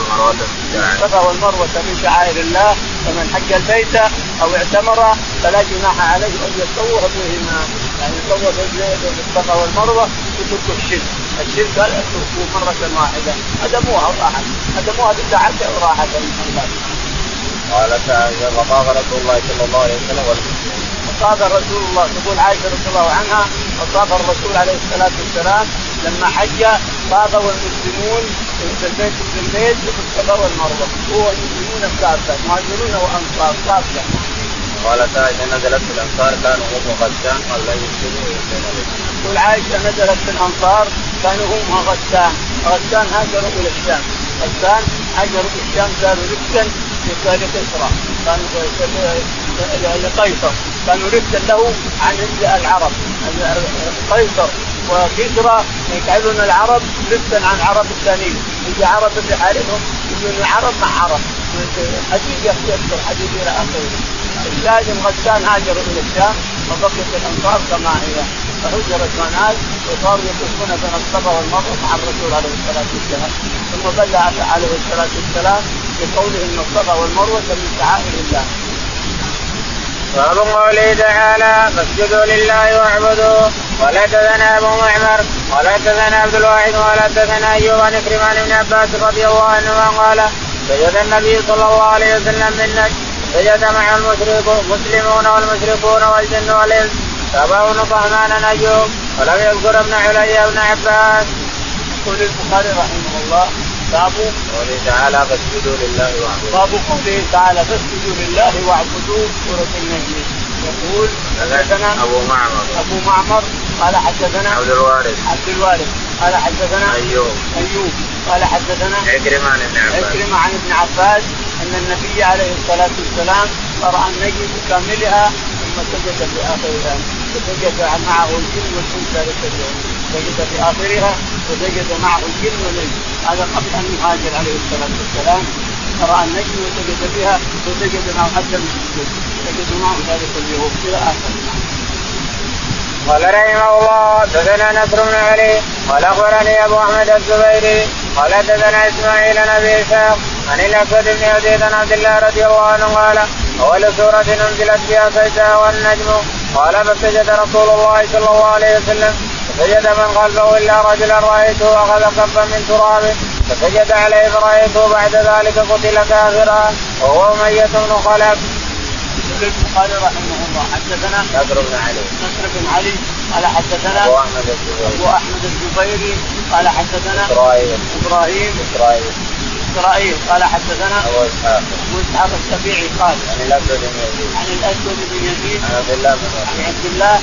الصفا والمروة. من شعائر الله فمن حج البيت أو اعتمر. فلا جناح عليه أن يطوف بهما. يعني يطوف بالصفا والمروة يترك الشرك. الشرك قال اتركوه مرة واحدة. هدموها وراحت هدموها بالساعة وراحت الله عائشه فطاف رسول الله صلى الله عليه وسلم والمسلمون. وطاف رسول الله تقول عائشة رضي الله عنها وطاف الرسول عليه الصلاة والسلام لما حج طاف والمسلمون في البيت في البيت في الصفا والمروة هو المسلمون كافه مهاجرون وأنصار كافة. قالت عائشه نزلت في الأنصار كانوا هم غسان قال لا يسلموا تقول عائشة نزلت في الأنصار كانوا هم غسان غسان هاجروا إلى الشام هاجروا إلى الشام صاروا رفقا كان كسرى كان لقيصر كانوا رفدا له عن العرب قيصر. وكسرى يجعلون العرب رفدا عن العرب الثانيين. يجي عرب بحالهم يجون العرب مع عرب. حديد يكسر حديد إلى آخره. الشاهد غسان هاجروا إلى الشام وبقيت الأنصار كما هي. فهجرت منال وصاروا يطوفون بين الصفا والمروه مع الرسول عليه الصلاة والسلام ثم بلغ عليه الصلاة والسلام بقوله إن الصفا والمروة من شعائر الله. باب قوله تعالى فاسجدوا لله واعبدوا ولا تزنى ابو معمر ولا تزنى عبد الواحد ولا تزنى أيوب عن كريمان بن عباس رضي الله عنهما قال سجد النبي صلى الله عليه وسلم من سجد مع المسلمون والمشركون والجن والإنس تابعون طهمان ايوب ولم يذكر ابن علي بن عباس. يقول البخاري رحمه الله باب قوله تعالى فاسجدوا لله واعبدوا باب قوله تعالى فاسجدوا لله واعبدوا سورة النجم. يقول حدثنا أبو معمر. أبو معمر. قال حدثنا عبد الوارث. عبد الوارث. قال حدثنا أيوب. أيوب. قال حدثنا عكرمة عن ابن عباس. عكرمة عن ابن عباس. أن النبي عليه الصلاة والسلام قرأ النجم بكاملها سجد في اخرها وسجد معه الجن والانثى للسجود سجد في اخرها وسجد معه الجن والانس هذا قبل ان يهاجر عليه الصلاه والسلام قرأ النجم وسجد بها وسجد معه حتى السجود سجد معه ذلك اليوم إلى اخر قال رحمه الله حدثنا نصر بن علي قال أخبرني أبو أحمد الزبيري قال حدثنا إسماعيل بن أبي إسحاق عن الأسود بن يزيد عن عبد الله رضي الله عنه قال أول سورة انزلت فيها سجدها والنجم قال فسجد رسول الله صلى الله عليه وسلم فسجد من خلفه إلا رجلا رأيته أخذ كفا من تراب فسجد عليه فرأيته بعد ذلك قتل كافرا وهو أمية بن خلف. البخاري رحمه الله. حدثنا نصر بن علي. نصر بن علي. قال حدثنا أبو أحمد الزبيري أبو أحمد الزبيري قال حدثنا اسرائيل إبراهيم. اسرائيل إسرائيل. قال حدثنا أبو إسحاق. أبو إسحاق السبيعي. قال عن الأسود بن يزيد. عن الأسود بن يزيد. عن عبد الله بن عن عبد الله.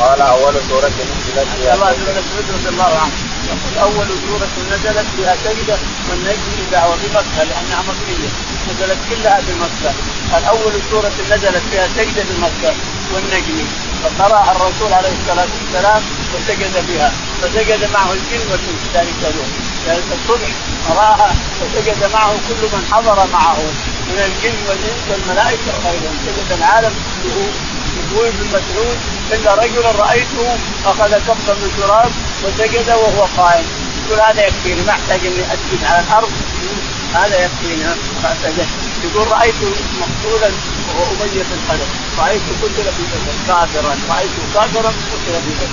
قال أول سورة نزلت فيها الله رضي الله عنه. يقول أول سورة نزلت فيها سجده والنجم إذا بمكه لانها مكيه نزلت كلها بمكة. قال اول سورة نزلت فيها سجده بمكه والنجم فقرأها الرسول عليه الصلاة والسلام وسجد بها فسجد معه الجن والإنس ذلك اليوم. ذلك الصبح قرأها وسجد معه كل من حضر معه من الجن والإنس والملائكة وغيرهم. سجد العالم كله يقول ابن مسعود الا رجلا رأيته أخذ كفا من تراب وسجد وهو قائم. يقول هذا يكفيني ما أحتاج إني أسجد على الأرض. هذا يكفيني فسجد يقول رايته مقتولا وهو أمية خلف رايته قتل في بدر كافرا. رايته كافرا قتل في بدر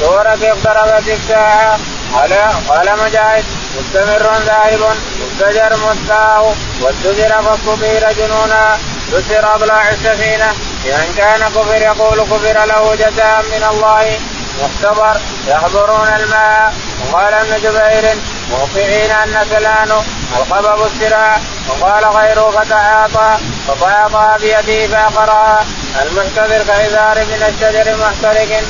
سورة اقتربت الساعة. قال قال مجاهد مستمر ذاهب مستجر مستاه والسجر فاستطير جنونا. كسر اضلاع السفينة. لمن كان كفر يقول كفر له جزاء من الله. مختبر يحضرون الماء. وقال ابن جبير موقعين أن سلان القبب السراع وقال غيره فتعاطى. فتعاطى بيده فاقرها المحتضر كإزار من الشجر محترق.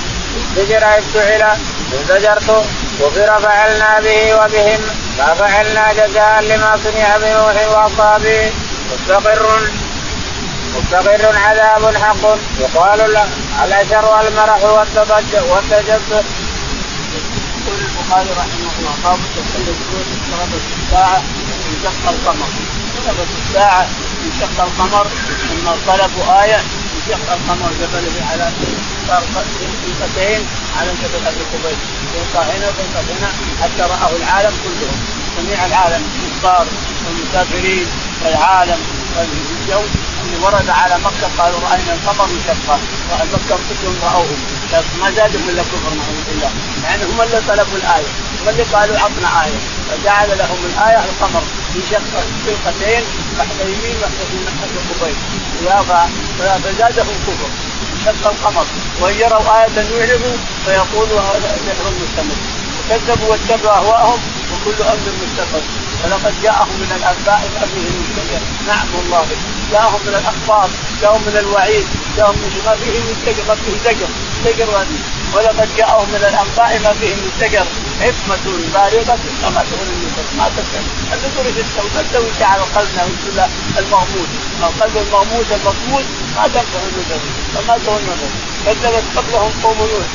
السجر افتعل انزجرت كفر فعلنا به وبهم. ما فعلنا جزاء لما صنع بنوح وأصحابه. مستقر. مستقر عذاب حق. يقال له الاشر والمرح والتجسس. يقول البخاري رحمه الله باب التسلل اقتربت الساعة انشق القمر. اقتربت الساعة انشق القمر ثم طلبوا آية انشق القمر جبل على صار فرقتين على جبل أبي قبيس. فرقه هنا فرقه هنا حتى رآه العالم كلهم جميع العالم الكفار والمسافرين والعالم والجو اللي ورد على مكة قالوا رأينا القمر انشق مكه كلهم رأوه. ما زادوا إلا كفر نعوذ بالله يعني هم اللي طلبوا الآية. هم اللي قالوا عطنا آية. فجعل لهم الآية القمر انشق فرقتين واحدة يمين واحدة في ناحيه قبيل. فزادهم كفر. انشق القمر. وإن يروا آية يعرضوا فيقولوا هذا سحر مستمر وكذبوا واتبعوا أهواءهم وكل أمر مستقر ولقد جاءهم من الأنباء ما فيه مستقر نعم والله. جاءهم من الأخبار جاءهم من الوعيد جاءهم من ما فيه مستقر ما فيه زجر زجر ولقد جاءهم من الأنباء ما فيه مستقر حكمة بالغة فما تغني النذر ما النذر تستوي ما تسوي شيء على قلبنا ولا المغموس. القلب المغموس المصمود ما تنفع النذر فما تغني النذر كذبت قبلهم قوم نوح.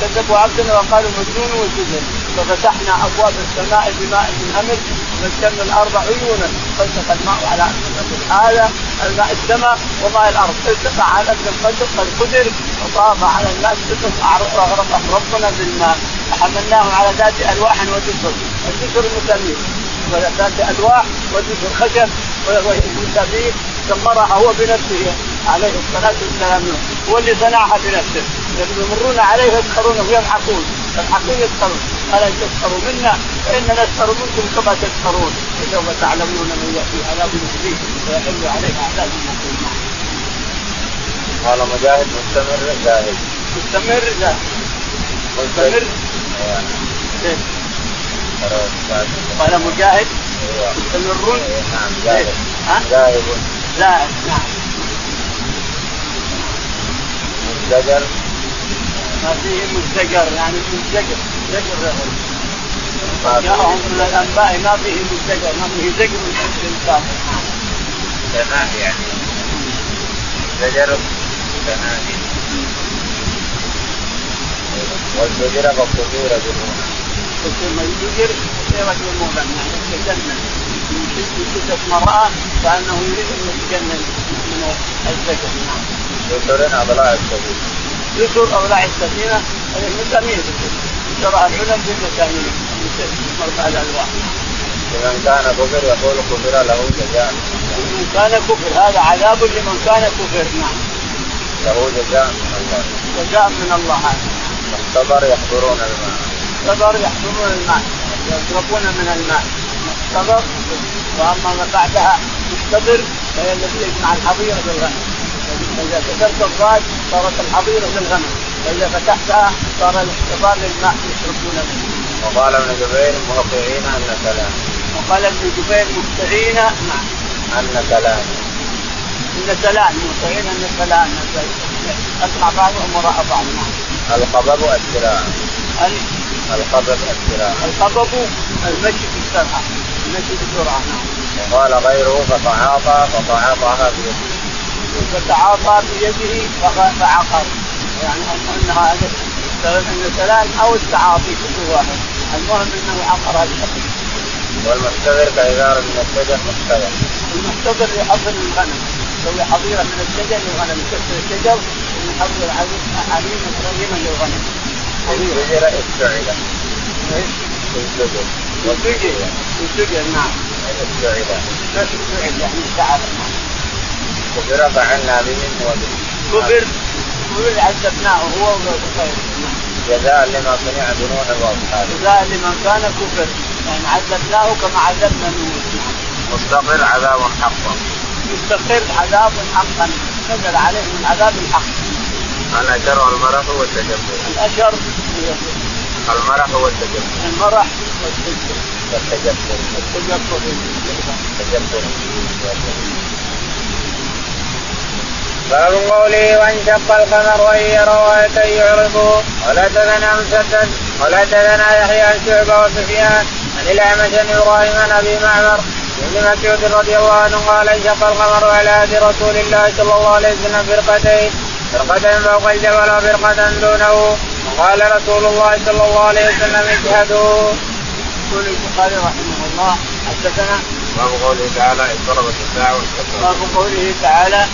كذبوا عبدنا وقالوا مجنون وسجن ففتحنا أبواب السماء بماء منهمر ومكنا الأرض عيونا فالتقى الماء على هذا الماء السماء وماء الأرض. التقى على القدر قد قدر وطاف على الناس تقع اغرقهم ربنا بالماء. فحملناهم على ذات ألواح ودسر الدسر المسامير. ذات ألواح ودسر خشب. ومسامير دمرها هو بنفسه. عليه الصلاة والسلام. هو اللي صنعها بنفسه. يمرون عليه يسخرون ويضحكون يضحكون يسخرون ألا تسخروا منا؟ فاننا نسخر منكم كما تسخرون وسوف تعلمون من يأتي عذاب شديد ويحل عليه عذاب مقيم قال مجاهد مستمر زاهد مستمر زاهد مستمر؟ قال مجاهد مستمرون. نعم زاهد ها؟ زاهد زاهد نعم. ما فيه مزدجر يعني مزدجر زجر جاءهم من الأنباء ما فيه مزدجر ما فيه زجر الإنسان. تناهي يعني. زجر تناهي والزجر فالصدور بالمنى ثم يزجر سيرة المولى يعني يتجنن من شدة ما رأى كأنه يريد أن يتجنن من الزجر. نعم. يسر أضلاع السبيل يسر أضلاع السفينة هذه مسامير شرع العلم بالمسامير مرفع الألواح لمن كان كفر يقول كفر له جزاء. من كان كفر هذا عذاب لمن كان كفر نعم. له جزاء من الله. جزاء من الله. هذا محتضر يحضرون الماء. محتضر يحضرون الماء يشربون من الماء. محتضر وأما ما بعدها محتضر فهي الذي يجمع الحظيره بالغنم فإذا كسرت الضاد صارت الحظيره للغنم وإذا فتحتها صار الاحتضار للماء يشربون منه. وقال ابن جبير موقعين أن كلام. وقال ابن جبير مستعين نعم. أن كلام. إن سلام مستعين أن سلام اسمع بعضهم وراء بعض نعم. القبض الذراع ال- القبض الذراع القبض المشي في السرعة. المشي بسرعة نعم. وقال غيره فتعاطى فتعاطاها بيده فتعاطى بيده فعقر. يعني إنها إن سلام أو التعاطي كل واحد. المهم إنه عقر هذه الحقيقة والمحتضر كعذار من الشجر محتضر المحتضر يحضر الغنم. يسوي حظيرة من الشجر للغنم يكسر الشجر ويحضر عليما كريما للغنم. حظيره الزجر استعد الزجر والسجل والسجل نعم. استعد بس السعد يعني التعب كفر فعلنا بهم وبه كبر كبر عذبناه هو وغيره جزاء لما صنع بنوح وأصحابه. جزاء لمن كان كفر. يعني عذبناه كما عذبنا نوح مستقر عذاب حقا. يستقر عذاب حقا. نزل عليه من عذاب الحق. الاشر والمرح والتجبر. الاشر المرح والتجبر. المرح والسجن والتجبر. والتجبر التجبر. باب قوله وانشق القمر وإن يروا آية يعرضوا. ولا تدنا مسدد ولا تدنا يحيى عن شعبة وسفيان عن الأعمش عن إبراهيم عن أبي معمر ابن مسعود رضي الله عنه قال انشق القمر على عهد رسول الله صلى الله عليه وسلم فرقتين فرقة فوق الجبل وفرقة دونه. وقال رسول الله صلى الله عليه وسلم اشهدوا. يقول البخاري رحمه الله حدثنا باب قوله تعالى اضطربت الساعة باب قوله تعالى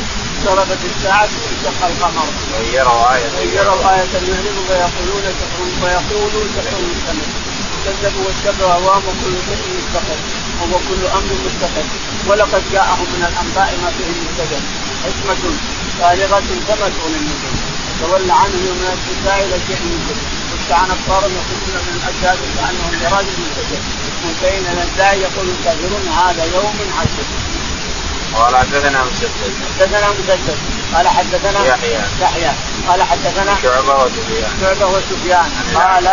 اقتربت الساعة وانشق القمر وإن يروا آية وإن يروا آية يعرضوا ويقولون سحر ويقولوا سحر مستمر كذبوا واتبعوا أهواهم وكل شيء مستقر. وهو كل أمر مستقر. ولقد جاءهم من الأنباء ما فيه مستقر حكمة بالغة كما تغني النذر تولى عنهم يوم الاتباع إلى شيء منكر واستعان أبصارهم يخرجون من الأجداد كأنهم جراد منتشر منتهين إلى الداعي يقول الكافرون هذا يوم عسر قال حدثنا مسدد. حدثنا مسدد. قال حدثنا يحيى. يحيى. قال حدثنا شعبة وسفيان. شعبة وسفيان. قال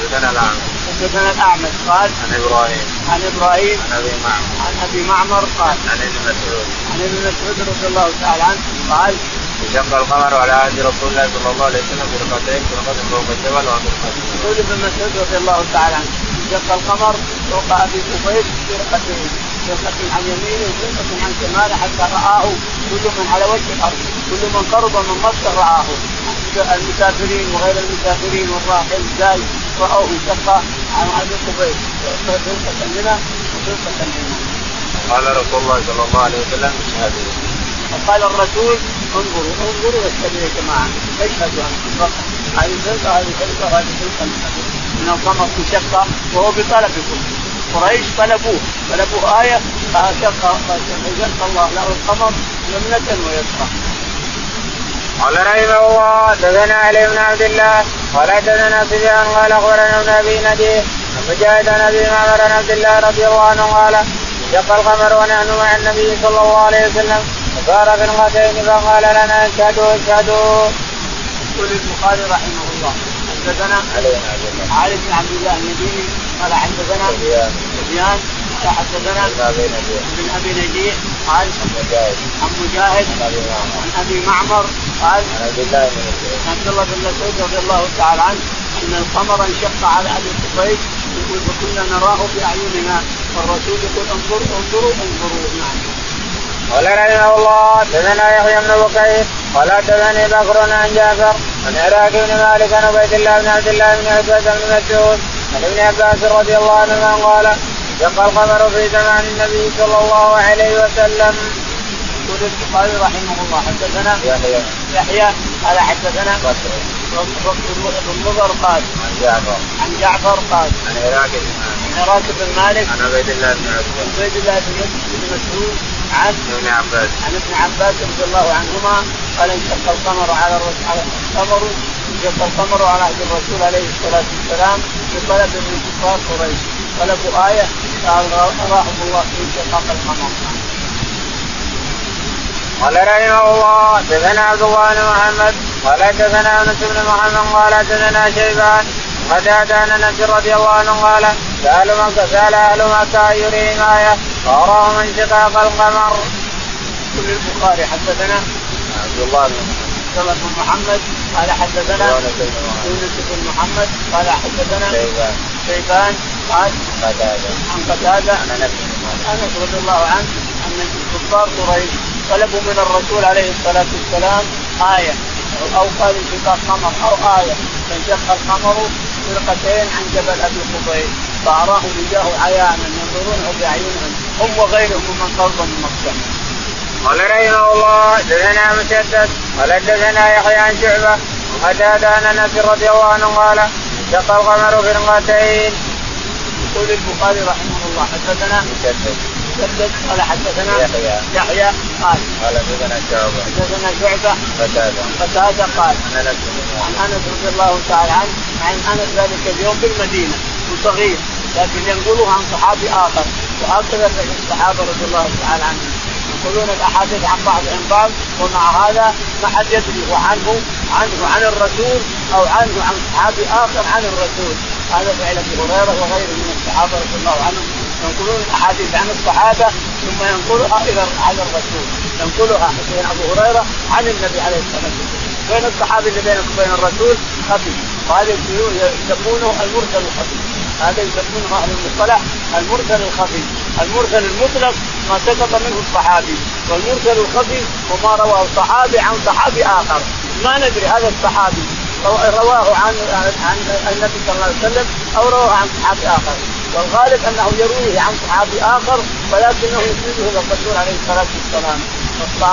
حدثنا الأعمش. حدثنا الأعمش. قال عن إبراهيم. عن إبراهيم. عن أبي معمر. عن أبي معمر. قال عن ابن مسعود. عن ابن مسعود رضي الله تعالى عنه. قال انشق القمر على عهد رسول الله صلى الله عليه وسلم فرقتين فرقة فوق الجبل وفرقة يقول ابن مسعود رضي الله تعالى عنه. شق القمر فوق أبي قبيس فرقتين فرقة عن يمينه وفرقة عن شماله حتى رآه كل من على وجه الأرض كل من قرب من مكة رآه المسافرين وغير المسافرين والراحل جاي رأوه انشق عن أبي قبيس فرقة منها وفرقة منها قال رسول الله صلى الله عليه وسلم اشهدوا فقال الرسول انظروا انظروا واشهدوا يا جماعة اشهدوا أنتم هذه فرقه هذه فرقه هذه فرقه من القمر انشق وهو بطلبكم. قريش طلبوه طلبوا آية فشق فشق الله له القمر يمنة ويسرى قال رحمه الله حدثنا علي بن عبد الله قال حدثنا سفيان قال أخبرنا ابن أبي عن مجاهد عن أبي معمر عن عبد الله رضي الله عنه قال انشق القمر ونحن مع النبي صلى الله عليه وسلم فصار فرقتين فقال لنا اشهدوا اشهدوا. يقول البخاري رحمه الله. حدثنا علي بن عبد الله المديني قال حدثنا سفيان قال حدثنا بن أبي نجيح. ابن أبي نجيح قال عن مجاهد. عن مجاهد عن أبي معمر. قال عن عبد الله بن مسعود. عبد الله بن مسعود رضي الله تعالى عنه أن القمر انشق على أبي قبيس يقول فكنا نراه بأعيننا. والرسول يقول انظروا انظروا انظروا نعم. قال رحمه الله حدثنا يحيى بن بكير قال حدثني بكر عن جعفر عن عراك بن مالك عن عبيد الله بن عبد الله بن عتبة بن مسعود عن ابن عباس رضي الله عنهما قال شق القمر في زمان النبي صلى الله عليه وسلم. يقول البخاري رحمه الله حدثنا يحيى يحيى قال حدثنا بكر. بن مضر قال عن جعفر عن جعفر قال عن عراك بن مالك. عن راكب بن مالك. عن عبيد الله بن عبيد الله بن مسعود. عن ابن عباس. عن ابن عباس رضي الله عنهما قال انشق القمر على القمر انشق القمر على عهد الرسول عليه الصلاة والسلام بطلب من كفار قريش. طلبوا آية قال اراهم الله في انشقاق القمر. قال رحمه الله حدثنا عبد الله بن محمد قال حدثنا أنس بن محمد قال حدثنا شيبان قتادة عن انس رضي الله عنه قال سأل مكة سأل أهل مكة يريهم آية فأراهم انشقاق القمر. يقول البخاري حدثنا عبد الله بن الله بن محمد قال حدثنا يونس بن محمد. محمد قال حدثنا شيبان. شيبان قال قتادة. عن قتادة عن أنس أنس رضي الله عنه أن كفار قريش طلبوا من الرسول عليه الصلاة والسلام آية أو قال انشقاق قمر أو آية فانشق القمر فرقتين عن جبل أبي قبيس فاراهم إياه عيانا ينظرونه باعينهم هم وغيرهم من قرب من مكه. قال رحمه الله حدثنا مسدد قال حدثنا يحيى عن شعبة وقتادة عن أنس رضي الله عنه قال انشق القمر فرقتين. يقول البخاري رحمه الله حدثنا مسدد مسدد قال حدثنا يحيى يحيى قال. قال حدثنا شعبة. حدثنا شعبة. قتادة. قتادة قال. عن أنس عن أنس رضي الله تعالى عنه. عن أنس ذلك اليوم بالمدينة وصغير لكن ينقله عن صحابي آخر. وهكذا الصحابة رضي الله تعالى عنهم. ينقلون الأحاديث عن بعضهم بعض ومع هذا ما حد يدري. عنه عنه عن الرسول أو عنه عن صحابي آخر عن الرسول. هذا فعل أبي هريرة وغيره من الصحابة رضي الله عنهم. ينقلون الاحاديث عن الصحابة ثم ينقلها إلى عن الرسول. ينقلها حديث أبو هريرة عن النبي عليه الصلاة والسلام. بين الصحابي اللي بينك وبين الرسول خفي وهذا يسمونه المرسل الخفي هذا يسمونه أهل المصطلح المرسل الخفي المرسل المطلق ما سقط منه الصحابي. والمرسل الخفي وما رواه الصحابي عن صحابي آخر. ما ندري هذا الصحابي. رواه عن عن النبي صلى الله عليه وسلم أو رواه عن صحابي آخر. والغالب أنه يرويه عن صحابي آخر ولكنه يسنده إلى الرسول عليه الصلاة والسلام.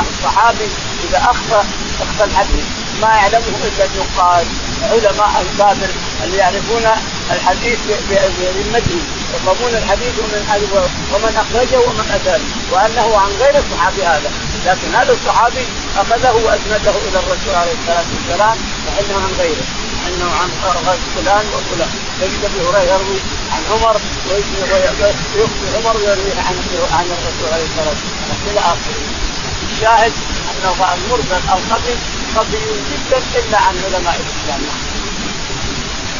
الصحابي إذا أخفى أخفى الحديث. ما يعلمه إلا النقاد علماء الكابر اللي يعرفون الحديث بالمدي يفهمون الحديث ومن ومن أخرجه ومن أتاه. وأنه عن غير الصحابي هذا. لكن هذا الصحابي أخذه وأسنده إلى الرسول عليه الصلاة والسلام وانه عن غيره. إنه عن فلان وفلان. تجد أبي هريرة يروي عن عمر ويخفي عمر ويروي عن عن الرسول عليه الصلاة والسلام. إلى آخره. الشاهد أنه المرسل الخفي خفي جدا إلا عن علماء الإسلام.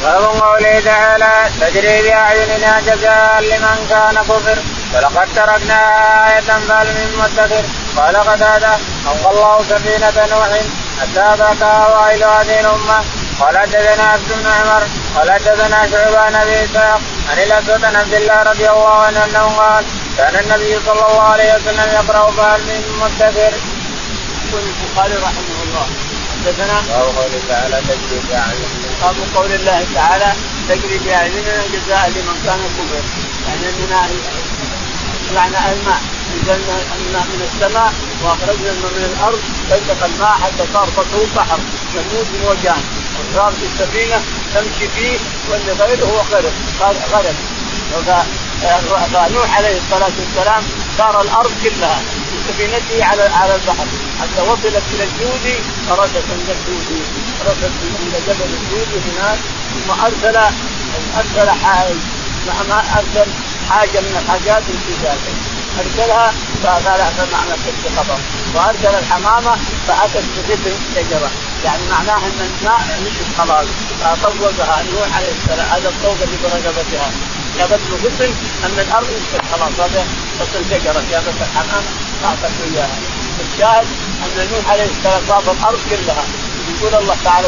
باب قوله تعالى تجري بأعيننا جزاء لمن كان كفر. ولقد تركنا آية بل من مدكر قال قتادة أنقى الله سفينة نوح حتى ذاكها وائل هذه الأمة. قال حدثنا عبد بن عمر قال حدثنا شعبان أبي إسحاق عن الأسود عن عبد الله رضي الله عنه أنه قال كان النبي صلى الله عليه وسلم يقرأ فهل من مدكر. يقول البخاري رحمه الله. حدثنا؟ باب قوله تعالى تجري بأعيننا باب قول الله تعالى تجري بأعيننا جزاء لمن كان كفر يعني اننا طلعنا الماء. نزلنا الماء من السماء وأخرجنا الماء من الأرض فالتقى الماء حتى صار بطنه بحر يموت موجان وصار في السفينة تمشي فيه واللي غيره غرق غرق فنوح عليه الصلاة والسلام صار الأرض كلها بسفينته على على البحر. حتى وصلت إلى الجودي فردت عند الجودي. ردت عند جبل الجودي هناك ثم ارسل أرسل حاج ما أرسل حاجة من الحاجات في ذلك أرسلها فقال فمعنى ست خبر وأرسل الحمامة فأتت بغصن شجرة. يعني معناها إن الماء مشت خلاص فطوقها نوح عليه السلام هذا الطوق اللي برقبتها جابت له غصن ان الأرض مشت خلاص هذا غصن شجره جابت الحمامة أعطت إياها. الشاهد أن نوح عليه السلام طاف الأرض كلها. يقول الله تعالى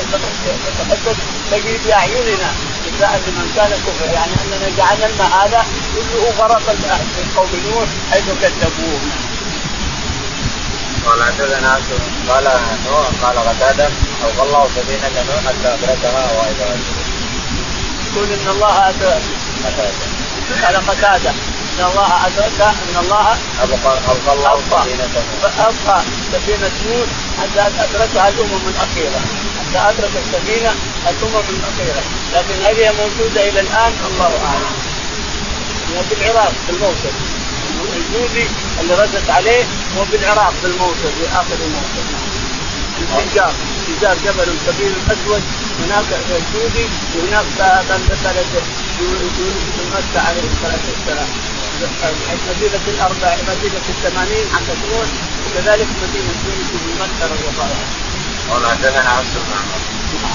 تحدث تجري باعيننا جزاء لمن كان كفر يعني أننا جعلنا الماء هذا كله غرق قوم نوح حيث كذبوه. قال حدثنا قال نوح قال غتاده أو الله سفينه نوح حتى ادركها واذا يقول إن الله أتى. قال قتادة. إن الله ادرك إن الله ابقى أبقى الله سفينه نوح. حتى أدركها الأمم الأخيرة. حتى أدرك السفينة الأمم الأخيرة. لكن هل هي موجودة إلى الآن الله أعلم. هي في العراق في الموصل الجودي اللي ردت عليه هو في العراق في الموصل في آخر الموصل الحجار حجار جبل كبير اسود هناك الجودي وهناك بلد يونس عليه الصلاة والسلام. مدينه الاربع مدينه الثمانين حق نوح وكذلك مدينة يونس بن مكه رضي الله عنه. قال حدثنا عبد بن عمر.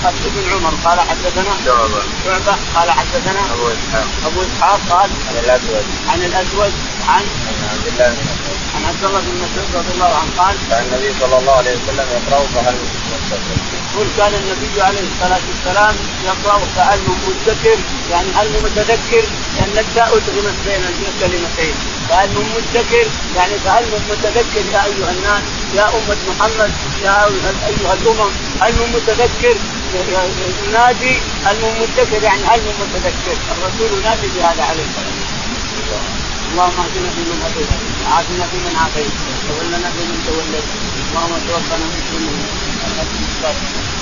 حفص بن عمر قال حدثنا شعبة قال حدثنا أبو إسحاق. أبو إسحاق قال عن الاسود عن الاسود عن عبد الله بن مسعود. عن عبد الله بن مسعود رضي الله عنه قال كان النبي صلى الله عليه وسلم يقرأ فهل يقول كان النبي عليه الصلاة والسلام يقرأ فهل مدكر يعني هل من متذكر؟ لأن التاء أدغمت بين الكلمتين. فهل مدكر يعني فهل متذكر يا أيها الناس؟ يا أمة محمد يا أيها الأمم هل متذكر؟ ينادي هل من يعني هل متذكر؟ الرسول ينادي بهذا عليه الصلاة والسلام. اللهم اهدنا فيمن هديت وعافنا فيمن عافيت وتولنا فيمن توليت. اللهم توفنا مسلمين administração